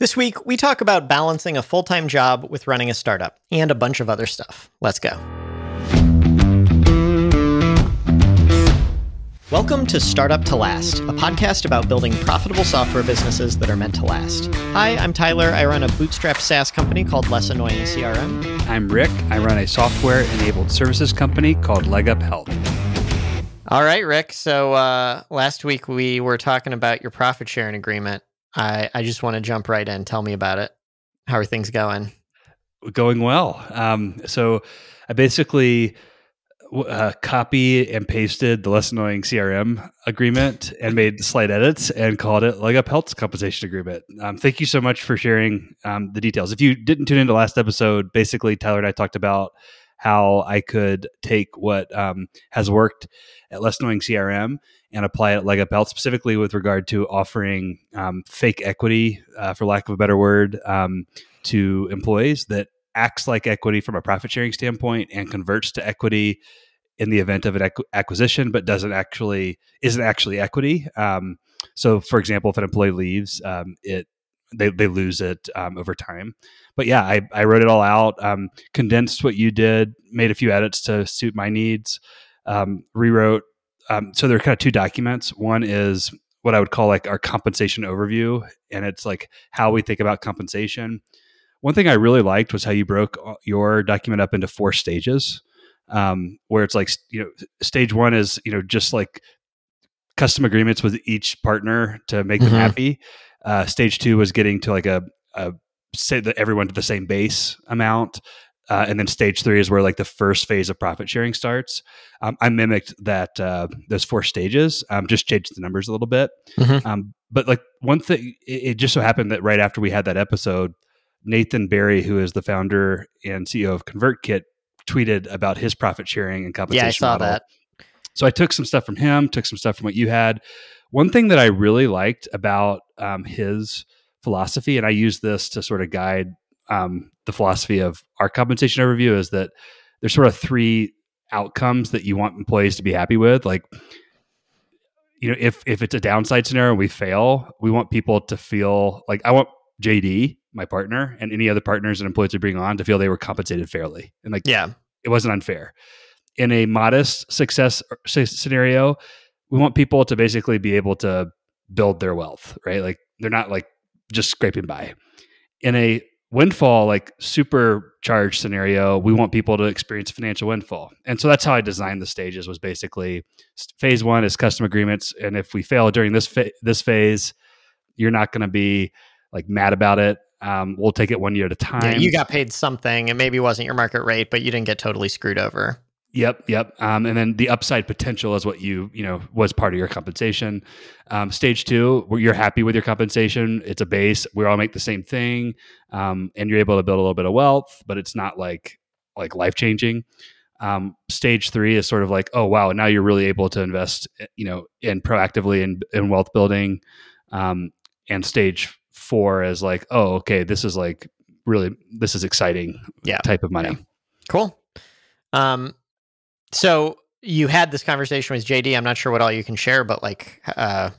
This week, we talk about balancing a full time job with running a startup and a bunch of other stuff. Let's go. Welcome to Startup to Last, a podcast about building profitable software businesses that are meant to last. Hi, I'm Tyler. I run a bootstrap SaaS company called Less Annoying CRM. I'm Rick. I run a software enabled services company called LegUp Health. All right, Rick. So uh, last week we were talking about your profit sharing agreement. I, I just want to jump right in. Tell me about it. How are things going? Going well. Um, so I basically uh, copy and pasted the less annoying CRM agreement and made slight edits and called it LegUp Health's compensation agreement. Um, thank you so much for sharing um, the details. If you didn't tune into last episode, basically Tyler and I talked about how I could take what um, has worked at less annoying CRM and apply it at LegUp Health, specifically with regard to offering um, fake equity, uh, for lack of a better word, um, to employees that acts like equity from a profit sharing standpoint and converts to equity in the event of an acquisition, but doesn't actually isn't actually equity. Um, so, for example, if an employee leaves, um, it they, they lose it um, over time. But yeah, I, I wrote it all out, um, condensed what you did, made a few edits to suit my needs, um, rewrote. Um, so there are kind of two documents. One is what I would call like our compensation overview, and it's like how we think about compensation. One thing I really liked was how you broke uh, your document up into four stages um, where it's like you know stage one is you know just like custom agreements with each partner to make mm-hmm. them happy uh, stage two was getting to like a, a say that everyone to the same base amount uh, and then stage three is where like the first phase of profit sharing starts. Um, I mimicked that uh, those four stages, um, just changed the numbers a little bit. Mm-hmm. Um, but like one thing, it, it, just so happened that right after we had that episode, Nathan Barry, who is the founder and CEO of ConvertKit, tweeted about his profit sharing and compensation. Yeah, I saw model. that. So I took some stuff from him, took some stuff from what you had. One thing that I really liked about um, his philosophy, and I use this to sort of guide um, the philosophy of our compensation overview, is that there's sort of three outcomes that you want employees to be happy with. Like, you know, if if it's a downside scenario and we fail, we want people to feel like I want JD, my partner, and any other partners and employees we bring on to feel they were compensated fairly and like yeah, it wasn't unfair. In a modest success scenario, we want people to basically be able to build their wealth, right? Like they're not like just scraping by. In a windfall, like supercharged scenario, we want people to experience financial windfall. And so that's how I designed the stages was basically phase one is custom agreements. And if we fail during this, fa- this phase, you're not going to be like mad about it. Um, we'll take it one year at a time. Yeah, you got paid something. It maybe wasn't your market rate, but you didn't get totally screwed over. Yep, yep. Um, and then the upside potential is what you you know was part of your compensation. Um, stage two, where you're happy with your compensation, it's a base. We all make the same thing, um, and you're able to build a little bit of wealth, but it's not like like life changing. Um, stage three is sort of like, oh wow, now you're really able to invest, eh, you know, in proactively in, in wealth building. Um, and stage four is like, oh, okay, this is like really this is exciting yeah. type of money. Yeah. Cool. Um, so you had this conversation with JD. I'm not sure what all you can share, but like, uh,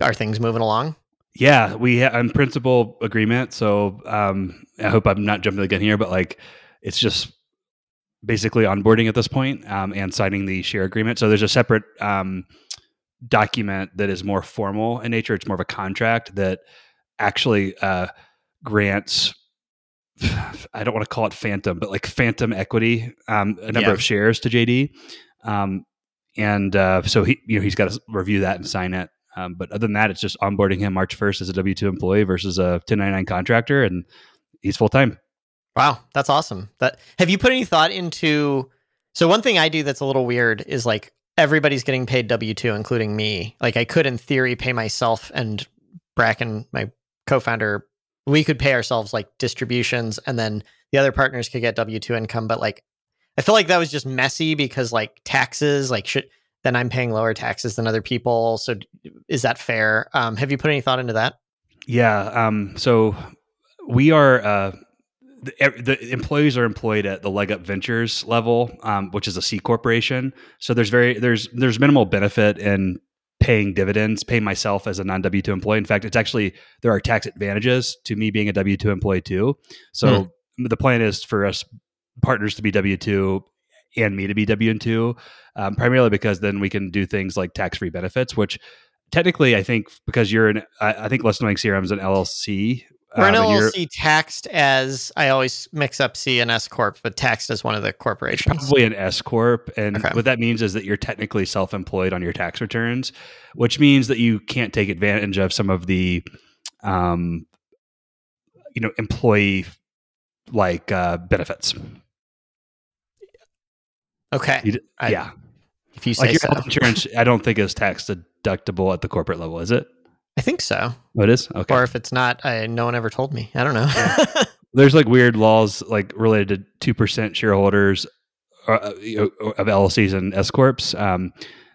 are things moving along? Yeah, we have in principle agreement. So um, I hope I'm not jumping the gun here, but like, it's just basically onboarding at this point, um, and signing the share agreement. So there's a separate um, document that is more formal in nature. It's more of a contract that actually uh, grants I don't want to call it phantom, but like phantom equity, um, a number yeah. of shares to JD. Um, and uh, so he, you know, he's got to review that and sign it. Um, but other than that, it's just onboarding him March 1st as a W 2 employee versus a 1099 contractor, and he's full time. Wow, that's awesome. That have you put any thought into? So one thing I do that's a little weird is like everybody's getting paid W two, including me. Like I could, in theory, pay myself and Bracken, my co-founder, we could pay ourselves like distributions and then the other partners could get W2 income. But like, I feel like that was just messy because like taxes, like should, then I'm paying lower taxes than other people. So is that fair? Um, have you put any thought into that? Yeah. Um, so we are, uh, the, employees are employed at the leg up Ventures level, um, which is a C corporation. So there's very there's there's minimal benefit in paying dividends, paying myself as a non W two employee. In fact, it's actually there are tax advantages to me being a W two employee too. So the plan is for us partners to be W two and me to be W two, um, primarily because then we can do things like tax free benefits, which technically I think because you're an I, I think Less Annoying CRM is an LLC. We're an um, LLC taxed as I always mix up C and S corp, but taxed as one of the corporations. probably an S corp, and Okay. what that means is that you're technically self-employed on your tax returns, which means that you can't take advantage of some of the, um, you know, employee like uh, benefits. Okay, You I- yeah, if you say like your so. health insurance, I don't think is tax deductible at the corporate level, is it? I think so. Oh, it is. Okay. Or if it's not, I, no one ever told me. I don't know. There's like weird laws like related to two percent shareholders uh, you know, of LLCs and S corps um,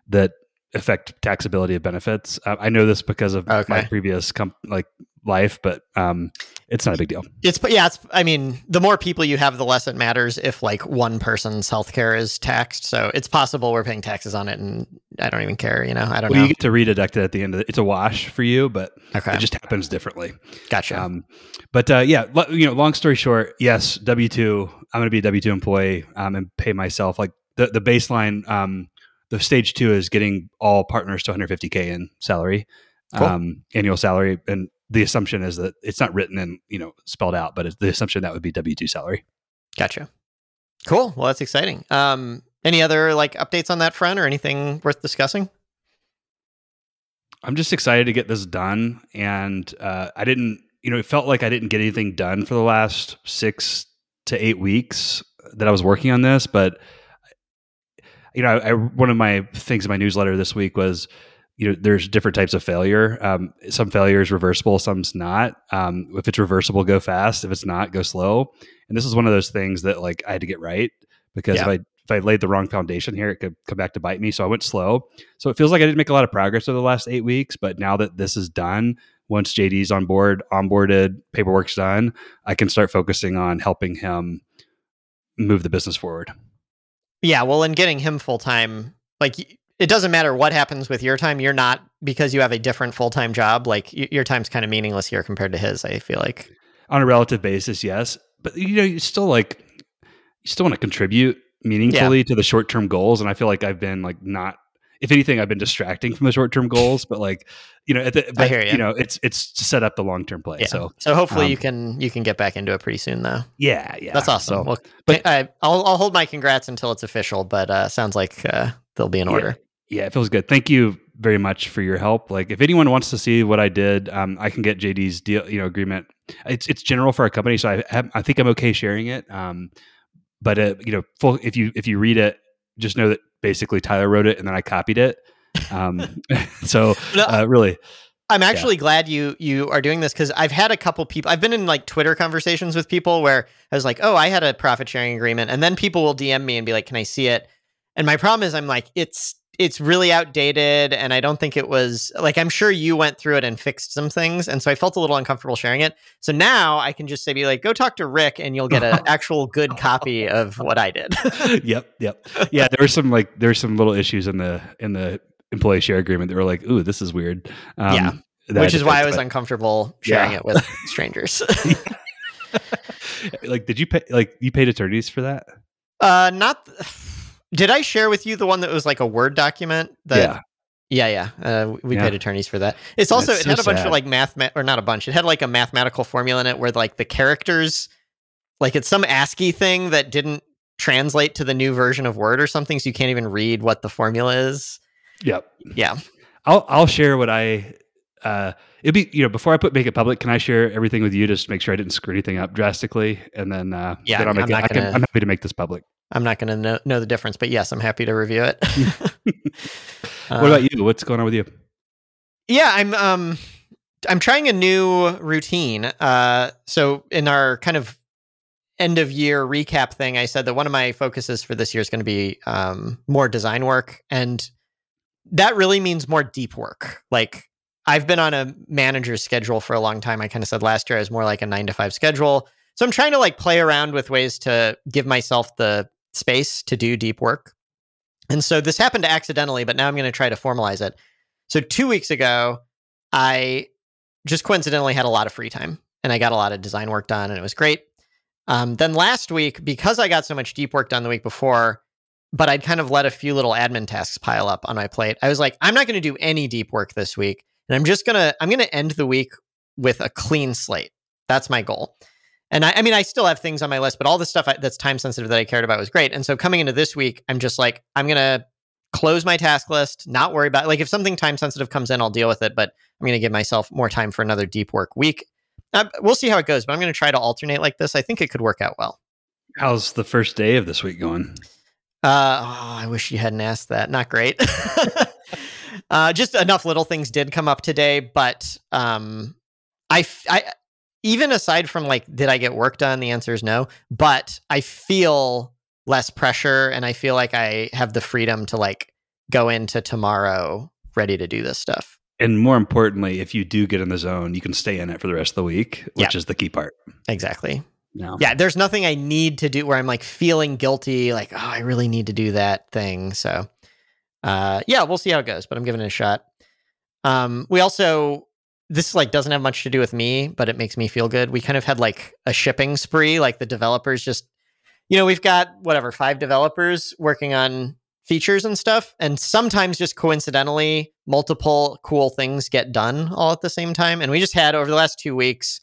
that affect taxability of benefits. Uh, I know this because of my previous com- like life, but um, it's not a big deal. it's yeah. It's I mean, the more people you have, the less it matters if like one person's healthcare is taxed. So it's possible we're paying taxes on it, and I don't even care. You know, I don't Well, know. you get to rededuct it at the end of it. It's a wash for you, but okay, it just happens differently. gotcha. Um, but uh, yeah, lo- you know, long story short, yes, W two. I'm going to be a W two employee um, and pay myself like the the baseline. Um, the stage two is getting all partners to 150k in salary, Cool. um, annual salary, and the assumption is that it's not written and you know spelled out, but it's the assumption that would be W two salary. Gotcha. Cool. Well, that's exciting. Um, any other like updates on that front or anything worth discussing? I'm just excited to get this done, and uh, I didn't, you know, it felt like I didn't get anything done for the last six to eight weeks that I was working on this, but you know, I, I one of my things in my newsletter this week was, you know, there's different types of failure. Um, some failure is reversible, some's not. Um, if it's reversible, go fast. If it's not, go slow. And this is one of those things that like I had to get right because Yeah. if I if I laid the wrong foundation here, it could come back to bite me. So I went slow. So it feels like I didn't make a lot of progress over the last eight weeks. But now that this is done, once JD's on board, onboarded, paperwork's done, I can start focusing on helping him move the business forward. Yeah. Well, and getting him full time, like it doesn't matter what happens with your time. You're not because you have a different full time job. Like your time's kind of meaningless here compared to his. I feel like. on a relative basis, yes. But you know, you still like you still want to contribute meaningfully to the short term goals. And I feel like I've been like not if anything, I've been distracting from the short term goals, but like, you know, at the, but, hear ya. you know, it's it's to set up the long term play. Yeah. So So hopefully um, you can you can get back into it pretty soon though. yeah, yeah. That's awesome. So, well, but- I, I'll I'll hold my congrats until it's official, but uh, sounds like uh, they'll be in order. yeah, it feels good. Thank you very much for your help. Like, if anyone wants to see what I did, um, I can get JD's deal, you know, agreement. It's it's general for our company, so I have, I think I'm okay sharing it. Um, but uh, you know, full if you if you read it, just know that basically Tyler wrote it and then I copied it. Um, so No, uh, really, I'm actually glad you you are doing this because I've had a couple people. I've been in like Twitter conversations with people where I was like, "Oh, I had a profit sharing agreement," and then people will DM me and be like, "Can I see it?" And my problem is, I'm like, it's it's really outdated, and I don't think it was like I'm sure you went through it and fixed some things, and so I felt a little uncomfortable sharing it. So now I can just say, "Be like, go talk to Rick, and you'll get an actual good copy of what I did." yep, yep, yeah. There were some like there's some little issues in the in the employee share agreement that were like, ooh, this is weird. Um, Yeah. Which is why I was but- uncomfortable sharing Yeah. it with strangers. like, did you pay like you paid attorneys for that? Uh, not. th- Did I share with you the one that was like a Word document? That, yeah. yeah, yeah. Uh, we Yeah. paid attorneys for that. It's also That's it had a bunch sad. of like math or not a bunch. It had like a mathematical formula in it where like the characters, like it's some ASCII thing that didn't translate to the new version of Word or something, so you can't even read what the formula is. Yep. Yeah, I'll I'll share what I uh it'd be you know before I put make it public, can I share everything with you just to make sure I didn't screw anything up drastically? And then uh Yeah, then I'll make I'm it, not can, gonna- I'm happy to make this public. I'm not going to know, know the difference, but yes, I'm happy to review it. what about you? What's going on with you? Yeah, I'm um I'm trying a new routine. Uh so in our kind of end of year recap thing, I said that one of my focuses for this year is going to be um more design work and that really means more deep work. Like I've been on a manager's schedule for a long time. I kind of said last year I was more like a 9 to 5 schedule. So I'm trying to like play around with ways to give myself the space to do deep work. And so this happened accidentally, but now I'm going to try to formalize it. So two weeks ago, I just coincidentally had a lot of free time and I got a lot of design work done and it was great. Um, then last week, because I got so much deep work done the week before, but I'd kind of let a few little admin tasks pile up on my plate. I was like, I'm not going to do any deep work this week, and I'm just gonna I'm gonna end the week with a clean slate. That's my goal. And I, I mean, I still have things on my list, but all the stuff I, that's time sensitive that I cared about was great. And so coming into this week, I'm just like, I'm gonna close my task list, not worry about like if something time sensitive comes in, I'll deal with it. But I'm gonna give myself more time for another deep work week. Uh, we'll see how it goes, but I'm gonna try to alternate like this. I think it could work out well. How's the first day of this week going? Uh, oh, I wish you hadn't asked that. Not great. uh, just enough little things did come up today, but um, I, I, even aside from like, did I get work done? The answer is no. But I feel less pressure, and I feel like I have the freedom to like go into tomorrow ready to do this stuff. And more importantly, if you do get in the zone, you can stay in it for the rest of the week, which yeah. is the key part. Exactly. No. Yeah, there's nothing I need to do where I'm like feeling guilty, like, oh, I really need to do that thing. So uh yeah, we'll see how it goes, but I'm giving it a shot. Um we also this like doesn't have much to do with me, but it makes me feel good. We kind of had like a shipping spree, like the developers just you know, we've got whatever, five developers working on features and stuff, and sometimes just coincidentally multiple cool things get done all at the same time. And we just had over the last 2 weeks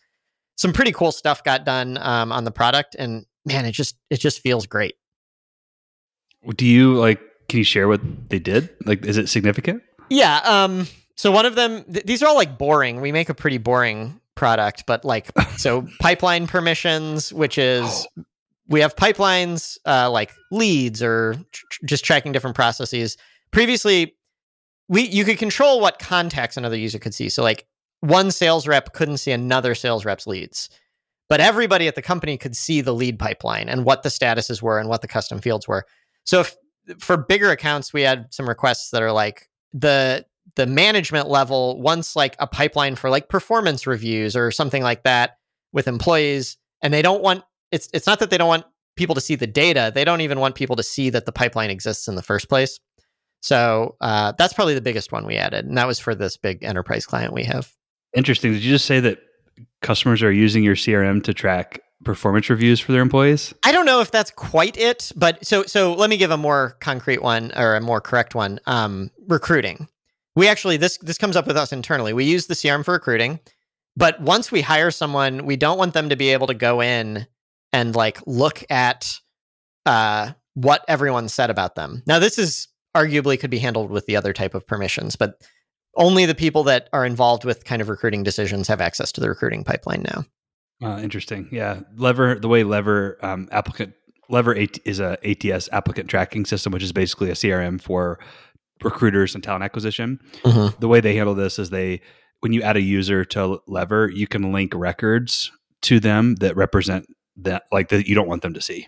some pretty cool stuff got done um, on the product, and man, it just it just feels great. Do you like? Can you share what they did? Like, is it significant? Yeah. Um. So one of them, th- these are all like boring. We make a pretty boring product, but like so pipeline permissions, which is we have pipelines uh, like leads or tr- just tracking different processes. Previously, we you could control what contacts another user could see. So like one sales rep couldn't see another sales rep's leads. But everybody at the company could see the lead pipeline and what the statuses were and what the custom fields were. So if, for bigger accounts, we had some requests that are like the the management level wants like a pipeline for like performance reviews or something like that with employees, and they don't want it's it's not that they don't want people to see the data; they don't even want people to see that the pipeline exists in the first place. So uh, that's probably the biggest one we added, and that was for this big enterprise client we have. Interesting. Did you just say that customers are using your CRM to track performance reviews for their employees? I don't know if that's quite it, but so so let me give a more concrete one or a more correct one. Um, recruiting. We actually this this comes up with us internally. We use the CRM for recruiting, but once we hire someone, we don't want them to be able to go in and like look at uh, what everyone said about them. Now, this is arguably could be handled with the other type of permissions, but only the people that are involved with kind of recruiting decisions have access to the recruiting pipeline now. Uh, interesting. Yeah. Lever, the way Lever um, applicant, Lever AT, is a ATS applicant tracking system, which is basically a CRM for recruiters and talent acquisition. Mm-hmm. The way they handle this is they, when you add a user to Lever, you can link records to them that represent that, like that you don't want them to see.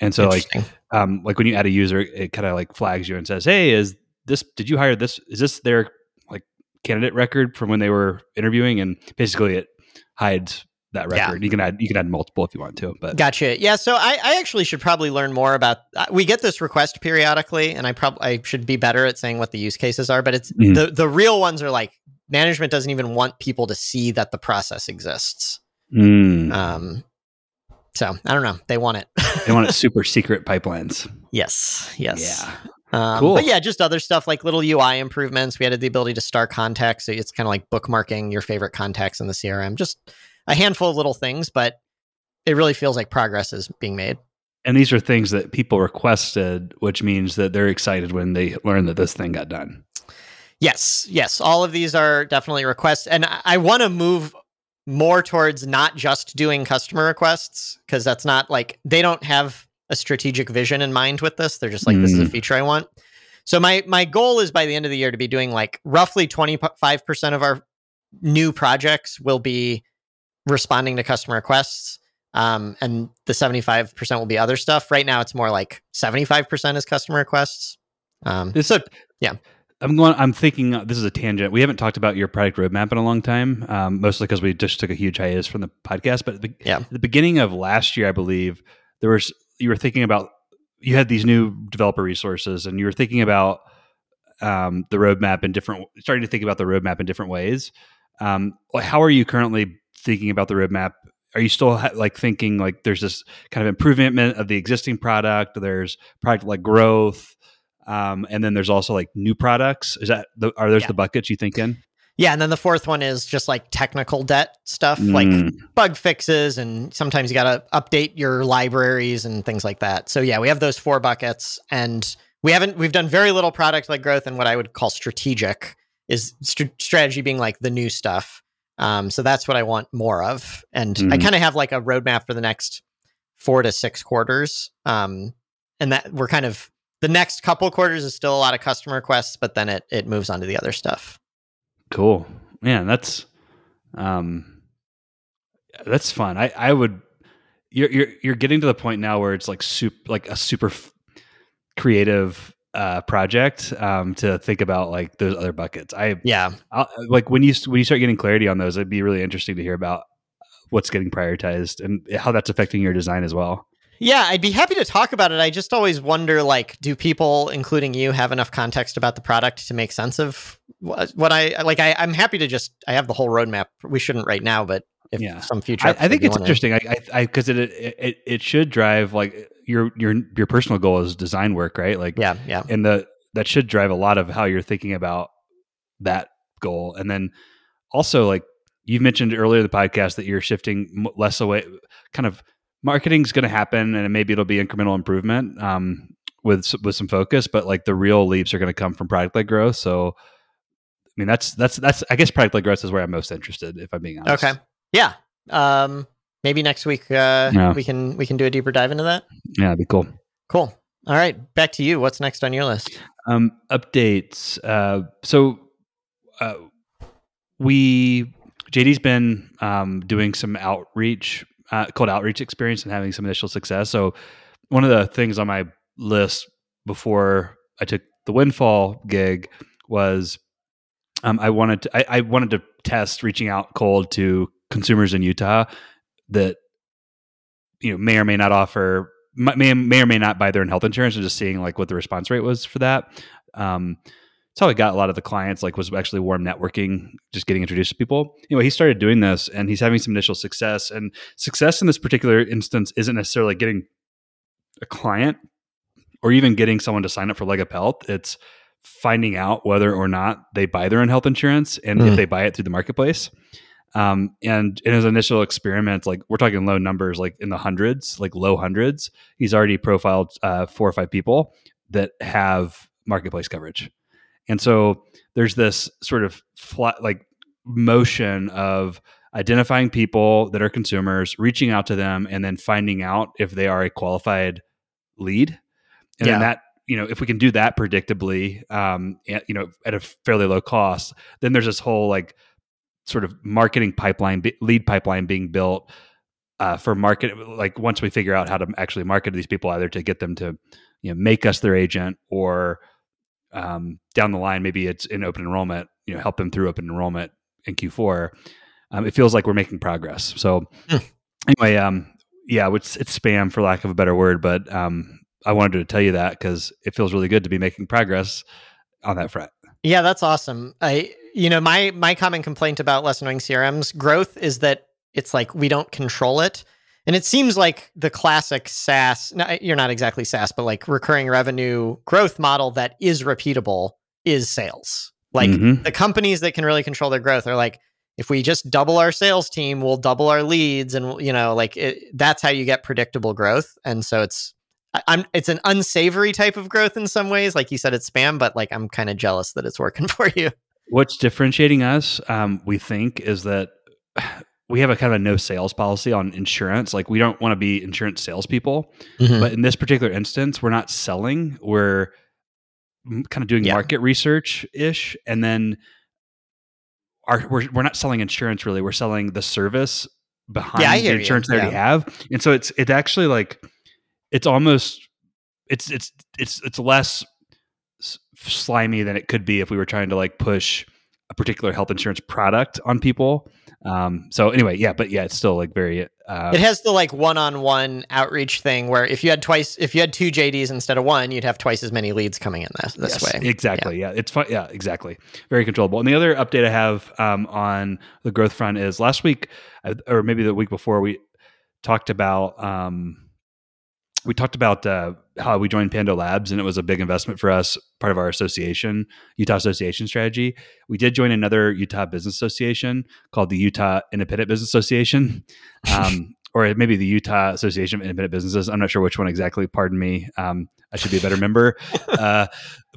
And so, like, um, like when you add a user, it kind of like flags you and says, "Hey, is this? Did you hire this? Is this their like candidate record from when they were interviewing, and basically it hides that record. Yeah. You can add you can add multiple if you want to. But gotcha. Yeah. So I, I actually should probably learn more about. Uh, we get this request periodically, and I probably I should be better at saying what the use cases are. But it's mm-hmm. the the real ones are like management doesn't even want people to see that the process exists. Mm. Um. So I don't know. They want it. they want it super secret pipelines. Yes. Yes. Yeah. Um, cool. But yeah, just other stuff like little UI improvements. We added the ability to star contacts. So it's kind of like bookmarking your favorite contacts in the CRM. Just a handful of little things, but it really feels like progress is being made. And these are things that people requested, which means that they're excited when they learn that this thing got done. Yes, yes. All of these are definitely requests. And I, I want to move more towards not just doing customer requests because that's not like they don't have a strategic vision in mind with this. They're just like, mm. this is a mm. feature I want. So my my goal is by the end of the year to be doing like roughly 25% of our new projects will be responding to customer requests. Um, and the 75% will be other stuff. Right now it's more like 75% is customer requests. Um, so yeah. I'm going. I'm thinking uh, this is a tangent. We haven't talked about your product roadmap in a long time, um, mostly because we just took a huge hiatus from the podcast. But the, yeah, the beginning of last year, I believe there was you were thinking about you had these new developer resources and you were thinking about um, the roadmap in different, starting to think about the roadmap in different ways. Um, how are you currently thinking about the roadmap? Are you still ha- like thinking like there's this kind of improvement of the existing product? There's product like growth, um, and then there's also like new products. Is that the, are those Yeah. the buckets you think in? Yeah, and then the fourth one is just like technical debt stuff, Mm. like bug fixes, and sometimes you got to update your libraries and things like that. So yeah, we have those four buckets, and we haven't we've done very little product like growth and what I would call strategic is st- strategy being like the new stuff. Um, so that's what I want more of, and I Mhm. kind of have like a roadmap for the next four to six quarters. Um, and that we're kind of the next couple quarters is still a lot of customer requests, but then it it moves on to the other stuff. Cool. Man, that's um that's fun. I I would you're you're you're getting to the point now where it's like soup like a super f- creative uh project um to think about like those other buckets. I Yeah. I'll, like when you when you start getting clarity on those, it'd be really interesting to hear about what's getting prioritized and how that's affecting your design as well. Yeah, I'd be happy to talk about it. I just always wonder like do people including you have enough context about the product to make sense of what, what I like I I'm happy to just I have the whole roadmap. We shouldn't right now, but if Yeah. some future I, I think it's interesting. I I because it it it should drive like your your your personal goal is design work, right? Like Yeah, yeah. and the that should drive a lot of how you're thinking about that goal and then also like you've mentioned earlier in the podcast that you're shifting less away kind of marketing's going to happen and maybe it'll be incremental improvement um, with with some focus but like the real leaps are going to come from product led growth so i mean that's that's that's i guess product led growth is where i'm most interested if i'm being honest Okay. Yeah. Um maybe next week uh Yeah. we can we can do a deeper dive into that. yeah that'd be cool Cool. All right, back to you. What's next on your list? Um, updates. Uh, so uh, we JD's been um, doing some outreach, uh, cold outreach experience, and having some initial success. So one of the things on my list before I took the windfall gig was um, I wanted to I, I wanted to test reaching out cold to consumers in Utah that you know may or may not offer may may or may not buy their own health insurance and just seeing like what the response rate was for that. Um, that's how I got a lot of the clients. Like was actually warm networking, just getting introduced to people. Anyway, he started doing this, and he's having some initial success. And success in this particular instance isn't necessarily getting a client or even getting someone to sign up for LegUp Health. It's finding out whether or not they buy their own health insurance and if Mm. they buy it through the marketplace. Um, and in his initial experiments, like we're talking low numbers, like in the hundreds, like low hundreds, he's already profiled uh, four or five people that have marketplace coverage. And so there's this sort of flat, like motion of identifying people that are consumers, reaching out to them, and then finding out if they are a qualified lead. And Yeah. then that, you know, if we can do that predictably, um, you know, at a fairly low cost, then there's this whole like sort of marketing pipeline, lead pipeline being built uh, for market. Like once we figure out how to actually market to these people, either to get them to, you know, make us their agent or um, down the line, maybe it's in open enrollment, you know, help them through open enrollment in Q4. Um, it feels like we're making progress. So Hmm. anyway, um, yeah, it's, it's spam for lack of a better word, but um, I wanted to tell you that because it feels really good to be making progress on that front. Yeah, that's awesome. I you know, my my common complaint about less annoying CRMs growth is that it's like we don't control it. And it seems like the classic SaaS, no, you're not exactly SaaS, but like recurring revenue growth model that is repeatable is sales. Like Mhm. the companies that can really control their growth are like, if we just double our sales team, we'll double our leads, and you know, like it, that's how you get predictable growth. And so it's, I'm, it's an unsavory type of growth in some ways. Like you said, it's spam, but like I'm kind of jealous that it's working for you. What's differentiating us, um, we think, is that we have a kind of a no sales policy on insurance. Like we don't want to be insurance salespeople, Hmm. but in this particular instance, we're not selling. We're kind of doing Yeah. market research ish, and then our we're we're not selling insurance really. We're selling the service behind I the hear you. insurance they already have, and so it's it's actually like it's almost it's it's it's it's less slimy than it could be if we were trying to like push a particular health insurance product on people. Um, so anyway, yeah, but yeah, it's still like very. Uh, it has the like one-on-one outreach thing where if you had twice, if you had two JDs instead of one, you'd have twice as many leads coming in this, this yes, way. Exactly. Yeah. yeah, it's fun. Yeah, exactly. Very controllable. And the other update I have um, on the growth front is last week, uh, or maybe the week before, we talked about. Um, we talked about uh, how we joined Pando Labs, and it was a big investment for us, part of our association, Utah Association strategy. We did join another Utah business association called the Utah Independent Business Association, um, or maybe the Utah Association of Independent Businesses. I'm not sure which one exactly. Pardon me. Um, I should be a better member. Uh,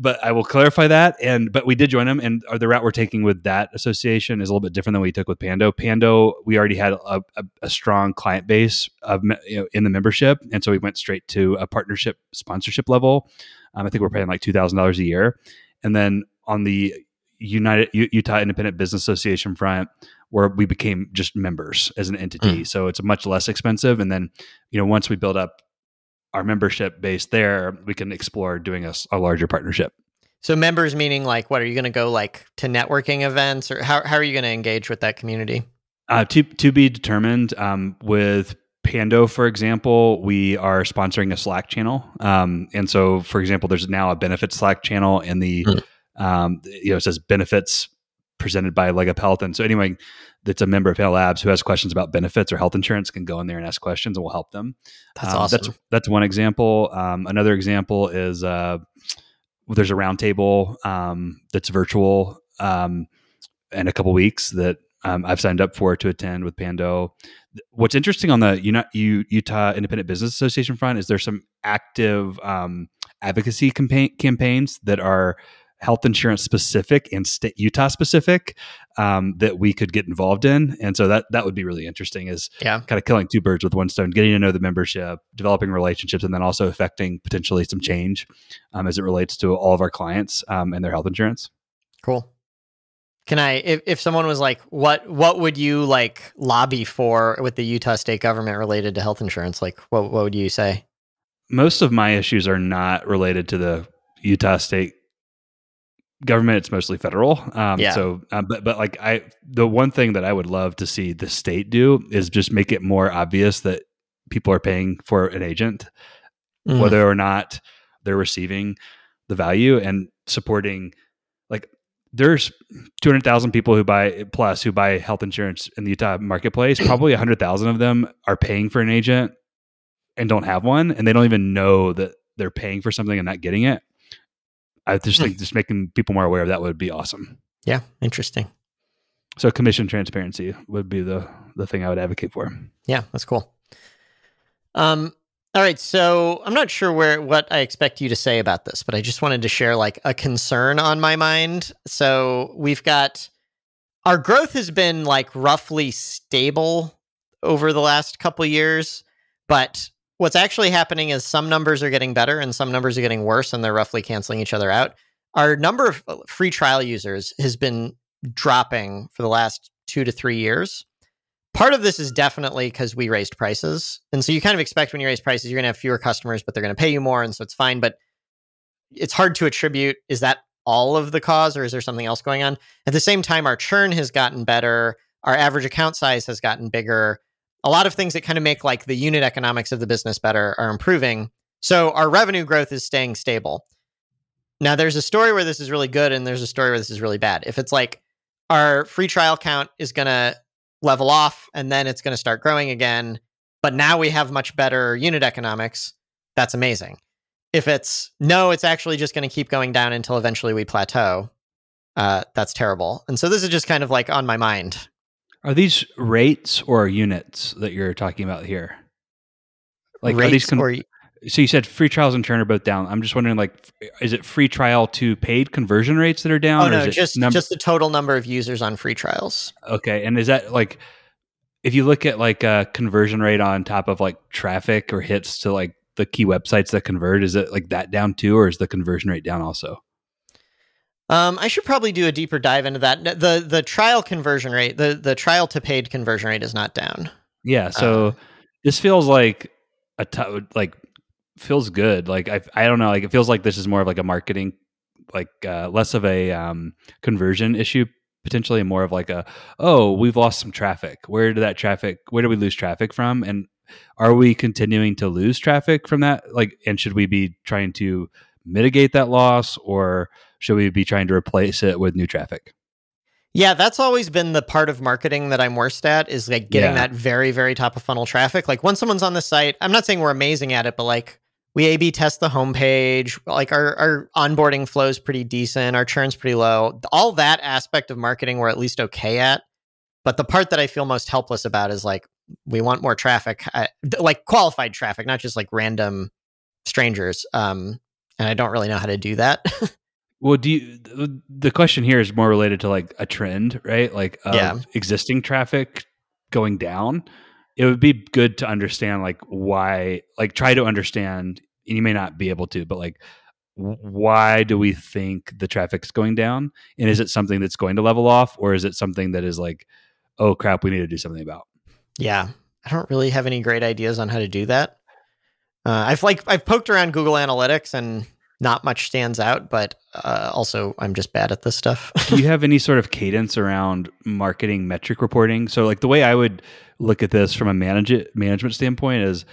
but I will clarify that. And but we did join them, and the route we're taking with that association is a little bit different than we took with Pando. Pando, we already had a, a, a strong client base of you know, in the membership, and so we went straight to a partnership sponsorship level. Um, I think we're paying like two thousand dollars a year, and then on the United Utah Independent Business Association front, where we became just members as an entity. Mm. So it's much less expensive. And then, you know, once we build up our membership base there, we can explore doing a, a larger partnership. So members meaning like what are you going to go like to networking events or how how are you going to engage with that community? Uh, to to be determined. Um, with Pando, for example, we are sponsoring a Slack channel, um, and so for example, there's now a benefits Slack channel, and the mm. um, you know it says benefits presented by LegUp Health, and so anyway, that's a member of Pando Labs who has questions about benefits or health insurance can go in there and ask questions, and we'll help them. That's um, awesome. That's that's one example. Um, another example is uh, there's a roundtable um, that's virtual um, in a couple weeks that um, I've signed up for to attend with Pando. What's interesting on the Utah Independent Business Association front is there's some active um, advocacy campaign, campaigns that are health insurance specific and state Utah specific um, that we could get involved in. And so that that would be really interesting is yeah. kind of killing two birds with one stone, getting to know the membership, developing relationships, and then also affecting potentially some change um, as it relates to all of our clients um, and their health insurance. Cool. Can I, if, if someone was like, what what would you like lobby for with the Utah state government related to health insurance? Like, what what would you say? Most of my issues are not related to the Utah state government it's mostly federal um, yeah. so um, but but like i the one thing that i would love to see the state do is just make it more obvious that people are paying for an agent mm. whether or not they're receiving the value and supporting like there's 200,000 people who buy plus who buy health insurance in the Utah marketplace probably 100,000 of them are paying for an agent and don't have one and they don't even know that they're paying for something and not getting it I just hmm. think just making people more aware of that would be awesome. Yeah, interesting. So commission transparency would be the the thing I would advocate for. Yeah, that's cool. Um all right, so I'm not sure where what I expect you to say about this, but I just wanted to share like a concern on my mind. So we've got our growth has been like roughly stable over the last couple years, but what's actually happening is some numbers are getting better and some numbers are getting worse and they're roughly canceling each other out. Our number of uh, free trial users has been dropping for the last two to three years. Part of this is definitely because we raised prices. And so you kind of expect when you raise prices, you're going to have fewer customers, but they're going to pay you more. And so it's fine. But it's hard to attribute is that all of the cause or is there something else going on? At the same time, our churn has gotten better. Our average account size has gotten bigger a lot of things that kind of make like the unit economics of the business better are improving. So our revenue growth is staying stable. Now there's a story where this is really good and there's a story where this is really bad. If it's like our free trial count is going to level off and then it's going to start growing again, but now we have much better unit economics, that's amazing. If it's no, it's actually just going to keep going down until eventually we plateau. Uh, that's terrible. And so this is just kind of like on my mind are these rates or units that you're talking about here? Like rates are these con- or so you said free trials and churn are both down. I'm just wondering, like, is it free trial to paid conversion rates that are down? Oh no, just num- just the total number of users on free trials. Okay, and is that like if you look at like a conversion rate on top of like traffic or hits to like the key websites that convert, is it like that down too, or is the conversion rate down also? Um, I should probably do a deeper dive into that. the The trial conversion rate, the the trial to paid conversion rate, is not down. Yeah, so um, this feels like a t- like feels good. Like I I don't know, like it feels like this is more of like a marketing, like uh, less of a um, conversion issue potentially more of like a oh we've lost some traffic where did that traffic where did we lose traffic from and are we continuing to lose traffic from that like and should we be trying to mitigate that loss or should we be trying to replace it with new traffic yeah, that's always been the part of marketing that I'm worst at is like getting Yeah. that very, very top of funnel traffic. Like when someone's on the site, I'm not saying we're amazing at it, but like we A B test the homepage, like our, our onboarding flow is pretty decent, our churn's pretty low. All that aspect of marketing we're at least okay at. But the part that I feel most helpless about is like we want more traffic, I, like qualified traffic, not just like random strangers. Um, and I don't really know how to do that. Well, do you, the question here is more related to like a trend, right? Like Yeah. existing traffic going down. It would be good to understand like why, like try to understand, and you may not be able to, but like why do we think the traffic's going down? And is it something that's going to level off or is it something that is like, oh crap, we need to do something about? Yeah, I don't really have any great ideas on how to do that. Uh, I've like I've poked around Google Analytics and not much stands out, but uh, also I'm just bad at this stuff. do you have any sort of cadence around marketing metric reporting? So, like the way I would look at this from a manage management standpoint is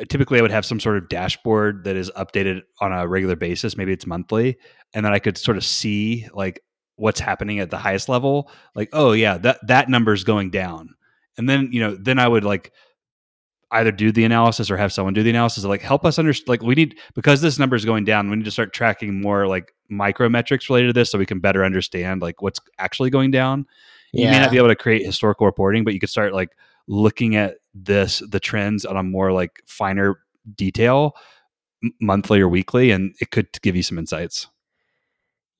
uh, typically I would have some sort of dashboard that is updated on a regular basis. Maybe it's monthly, and then I could sort of see like what's happening at the highest level. Like, oh yeah, that that number is going down, and then you know, then I would like either do the analysis or have someone do the analysis like help us understand like we need because this number is going down we need to start tracking more like micro metrics related to this so we can better understand like what's actually going down. You may not be able to create historical reporting but you could start like looking at this the trends on a more like finer detail m- monthly or weekly and it could give you some insights.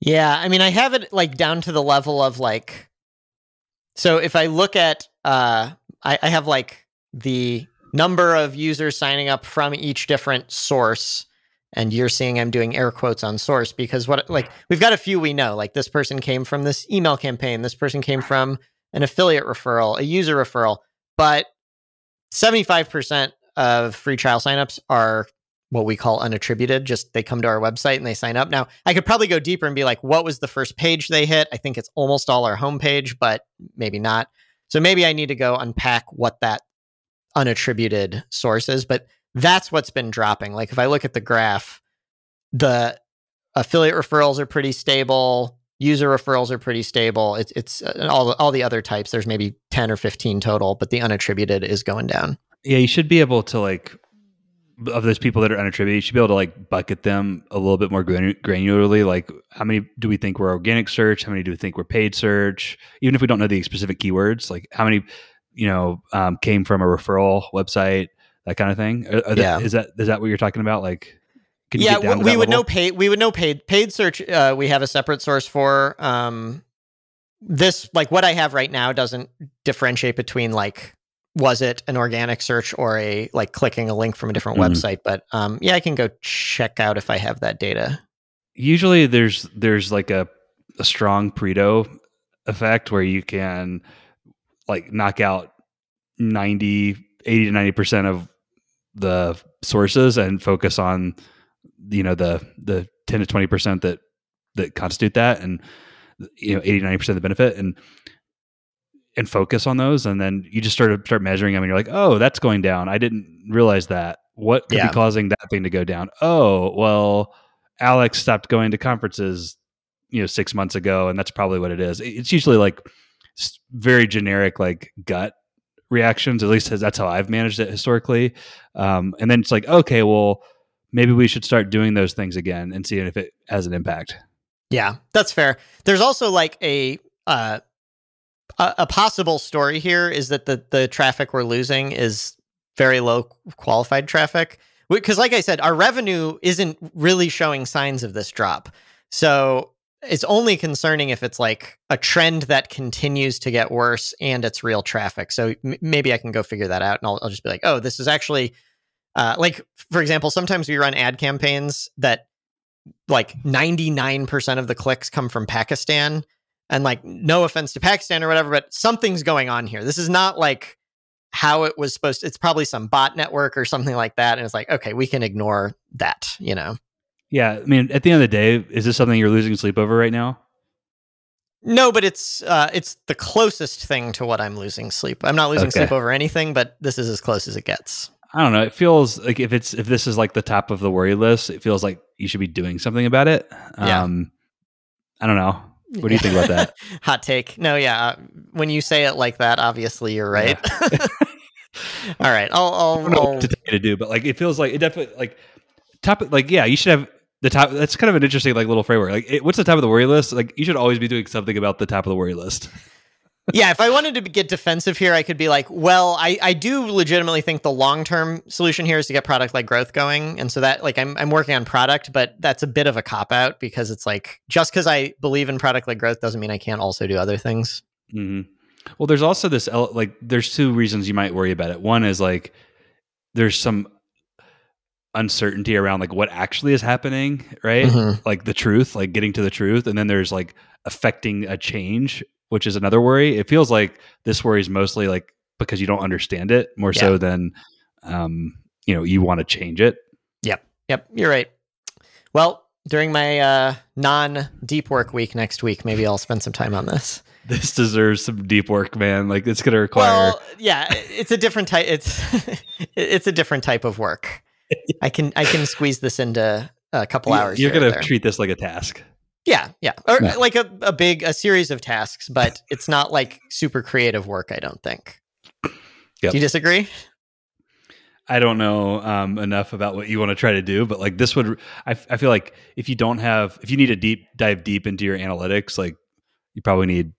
Yeah, I mean, I have it like down to the level of like, so if I look at, uh, I, I have like the number of users signing up from each different source, and you're seeing I'm doing air quotes on source because what like we've got a few we know, like this person came from this email campaign, this person came from an affiliate referral, a user referral, but 75% of free trial signups are what we call unattributed. Just they come to our website and they sign up. Now, I could probably go deeper and be like, what was the first page they hit? I think it's almost all our homepage, but maybe not. So maybe I need to go unpack what that unattributed sources. But that's what's been dropping. Like if I look at the graph, the affiliate referrals are pretty stable. User referrals are pretty stable. It's it's uh, all all the other types. There's maybe ten or fifteen total, but the unattributed is going down. yeah you should be able to like of those people that are unattributed you should be able to like bucket them a little bit more granularly like how many do we think were organic search how many do we think were paid search even if we don't know the specific keywords like how many you know um, came from a referral website that kind of thing Are- are Yeah. is that is that what you're talking about like can you yeah, we, we that would know paid. We would know paid. Paid search. Uh, we have a separate source for. Um, this like what I have right now doesn't differentiate between like was it an organic search or a like clicking a link from a different Mhm. website. But um, yeah, I can go check out if I have that data. usually there's there's like a, a strong Pareto effect where you can like knock out 90 80 to 90 percent of the sources and focus on you know the the 10 to 20 percent that that constitute that and you know 80 90 percent of the benefit and and focus on those. And then you just start start measuring them and you're like oh that's going down. I didn't realize that. What could Yeah. be causing that thing to go down? Oh well alex stopped going to conferences you know six months ago and that's probably what it is. It's usually like very generic like gut reactions at least that's how i've managed it historically um, and then it's like okay well maybe we should start doing those things again and seeing if it has an impact Yeah, that's fair. There's also like a uh, a, possible story here is that the the traffic we're losing is very low qualified traffic because, like I said, our revenue isn't really showing signs of this drop. So it's only concerning if it's like a trend that continues to get worse and it's real traffic. So m- maybe I can go figure that out, and I'll, I'll just be like, oh, this is actually. Uh, like for example, sometimes we run ad campaigns that like 99% of the clicks come from Pakistan. And like, no offense to Pakistan or whatever, but something's going on here. This is not like how it was supposed to. It's probably some bot network or something like that. And it's like, okay, we can ignore that, you know? Yeah i mean at the end of the day is this something you're losing sleep over right now No, but it's uh, it's the closest thing to what I'm losing sleep. I'm not losing Okay. sleep over anything, but this is as close as it gets. I don't know. It feels like if it's if this is like the top of the worry list, it feels like you should be doing something about it. Yeah. Um, I don't know. What do you think about that? Hot take. No, yeah. uh, When you say it like that, obviously you're right. All right, I'll, I I'll, don't know I'll what to to do, but like it feels like it definitely like top like yeah, you should have the top. That's kind of an interesting like little framework. Like, it, what's the top of the worry list? Like, you should always be doing something about the top of the worry list. yeah, if I wanted to get defensive here, I could be like, well, I, I do legitimately think the long term solution here is to get product like growth going. And so that like I'm I'm working on product, but that's a bit of a cop out because it's like just because I believe in product like growth doesn't mean I can't also do other things. mm-hmm. Well, there's also this like there's two reasons you might worry about it. One is like there's some uncertainty around like what actually is happening, right? Mhm. Like the truth, like getting to the truth, and then there's like affecting a change, which is another worry. It feels like this worry is mostly like because you don't understand it more so than um, you know you want to change it. Yep. Yep, you're right. Well, during my uh, non deep work week next week, maybe I'll spend some time on this. This deserves some deep work, man. Like it's gonna require. Well, yeah, it's a different type. It's it's a different type of work. I can I can squeeze this into a couple You- hours. You're gonna there. treat this like a task. yeah, yeah, or Yeah. like a, a big a series of tasks, but it's not like super creative work. I don't think. Yep. Do you disagree? I don't know um, enough about what you want to try to do, but like this would, I, f- I feel like if you don't have, if you need to deep dive deep into your analytics, like you probably need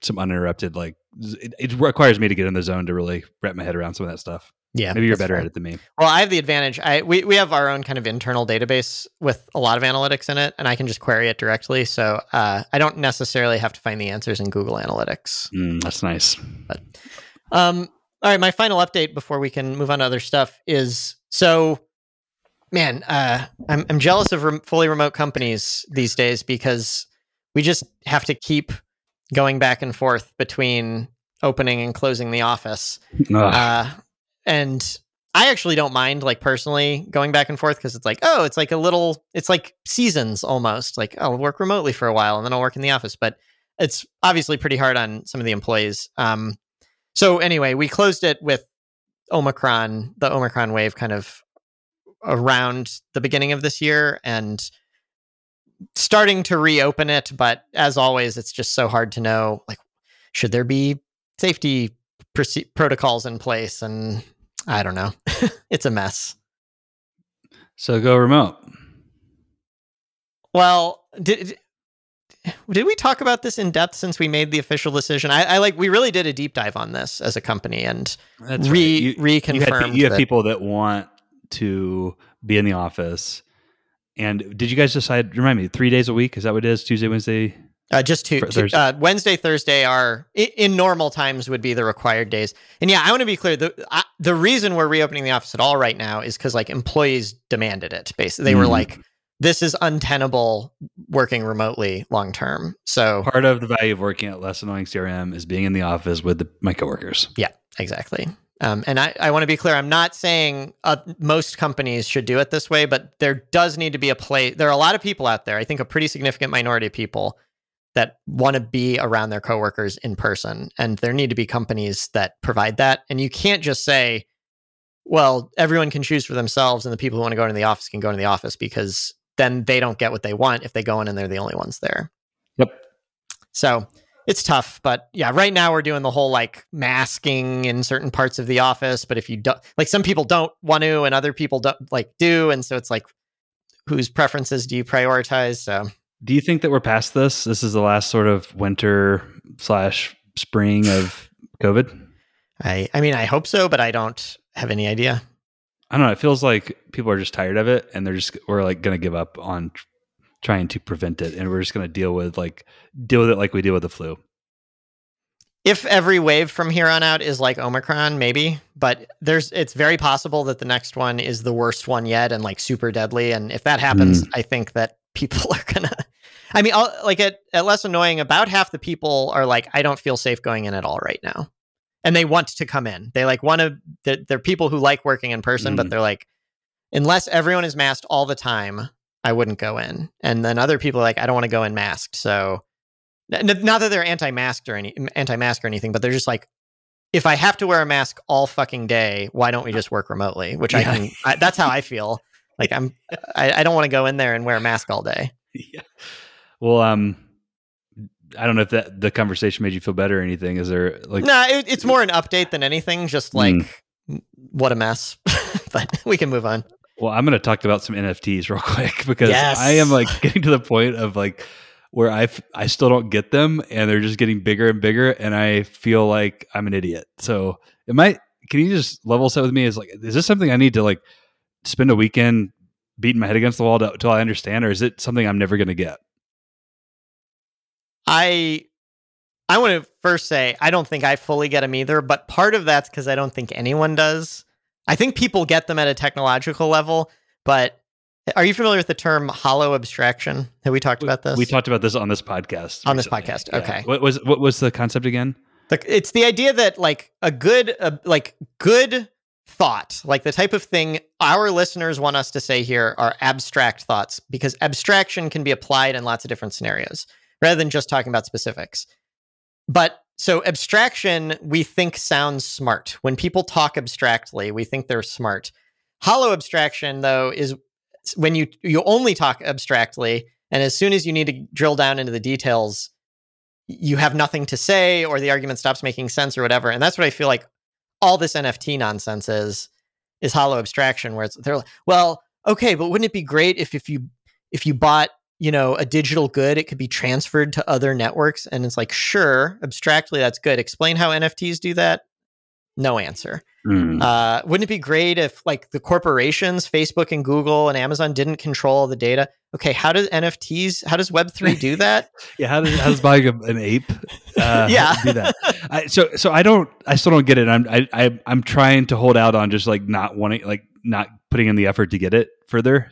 some uninterrupted, like it, it requires me to get in the zone to really wrap my head around some of that stuff. Yeah, Maybe you're better fair. at it than me. Well, I have the advantage. I we, we have our own kind of internal database with a lot of analytics in it, and I can just query it directly. So uh, I don't necessarily have to find the answers in Google Analytics. Mm, that's nice. Um, all right, my final update before we can move on to other stuff is so, man, uh, I'm I'm jealous of rem- fully remote companies these days because we just have to keep going back and forth between opening and closing the office. Uh, and I actually don't mind, like personally, going back and forth because it's like, oh, it's like a little, it's like seasons almost. Like, I'll work remotely for a while and then I'll work in the office. But it's obviously pretty hard on some of the employees. Um, so anyway, we closed it with Omicron, the Omicron wave, kind of around the beginning of this year, and starting to reopen it. But as always, it's just so hard to know. Like, should there be safety protocols in place? And I don't know. it's a mess. so go remote. Well, did did we talk about this in depth since we made the official decision? I, I like we really did a deep dive on this as a company and That's re right. You, you had, you have that- people that want to be in the office. And did you guys decide? Remind me, three days a week? Is that what it is? Tuesday, Wednesday, Uh, just two, two- uh, Wednesday, Thursday are in normal times would be the required days. And yeah, I want to be clear. The I, the reason we're reopening the office at all right now is because like employees demanded it. Basically, they were Mhm. like, "This is untenable working remotely long term." So part of the value of working at less annoying CRM is being in the office with the, my coworkers. Yeah, exactly. Um, and I, I want to be clear. I'm not saying uh, most companies should do it this way, but there does need to be a place. There are a lot of people out there. I think a pretty significant minority of people that want to be around their coworkers in person, and there need to be companies that provide that. And you can't just say, "Well, everyone can choose for themselves, and the people who want to go into the office can go into the office," because then they don't get what they want if they go in and they're the only ones there. Yep. So it's tough, but yeah, right now we're doing the whole like masking in certain parts of the office. But if you don't, like, some people don't want to, and other people don't like do, and so it's like, whose preferences do you prioritize? So Do you think that we're past this? This is the last sort of winter slash spring of COVID. I, I mean, I hope so, but I don't have any idea. I don't know. It feels like people are just tired of it, and they're just we're like going to give up on trying to prevent it, and we're just going to deal with like deal with it like we deal with the flu. If every wave from here on out is like Omicron, maybe, but there's it's very possible that the next one is the worst one yet and like super deadly. And if that happens, hmm. I think that people are gonna. I mean, I'll, like at, at less annoying, about half the people are like, I don't feel safe going in at all right now, and they want to come in. They like want to. They're, they're people who like working in person, but Mm. they're like, unless everyone is masked all the time, I wouldn't go in. And then other people are like, I don't want to go in masked, so not that they're anti-masked or any anti-mask or anything, but they're just like, if I have to wear a mask all fucking day, why don't we just work remotely? Which yeah. I can. I, that's how I feel. Like I'm. I, I don't want to go in there and wear a mask all day. Yeah. Well, um, I don't know if that the conversation made you feel better or anything. Is there like? No, nah, it, it's more an update than anything. Just hmm. like, mm. what a mess. but we can move on. Well, I'm going to talk about some NFTs real quick because yes. I am like getting to the point of like where I I still don't get them and they're just getting bigger and bigger and I feel like I'm an idiot. So, it might can you just level set with me is like is this something I need to like spend a weekend beating my head against the wall until I understand or is it something I'm never going to get? I I want to first say I don't think I fully get them either, but part of that's cuz I don't think anyone does. I think people get them at a technological level, but are you familiar with the term hollow abstraction? Have we talked about this? We talked about this on this podcast. On recently. this podcast, okay. What was what was the concept again? it's the idea that like a good uh, like good thought, like the type of thing our listeners want us to say here are abstract thoughts because abstraction can be applied in lots of different scenarios rather than just talking about specifics. But so abstraction we think sounds smart. When people talk abstractly, we think they're smart. Hollow abstraction though is when you you only talk abstractly and as soon as you need to drill down into the details you have nothing to say or the argument stops making sense or whatever and that's what i feel like all this nft nonsense is is hollow abstraction where it's they're like well okay but wouldn't it be great if if you if you bought you know a digital good it could be transferred to other networks and it's like sure abstractly that's good explain how nfts do that no answer. Mm. Uh, wouldn't it be great if like the corporations, Facebook and Google and Amazon didn't control the data? Okay, how does NFTs, how does Web3 do that? yeah, how does, how does buying a, an ape uh, yeah. do that? I, so, so I don't, I still don't get it. I'm, I, I, I'm trying to hold out on just like not wanting, like not putting in the effort to get it further.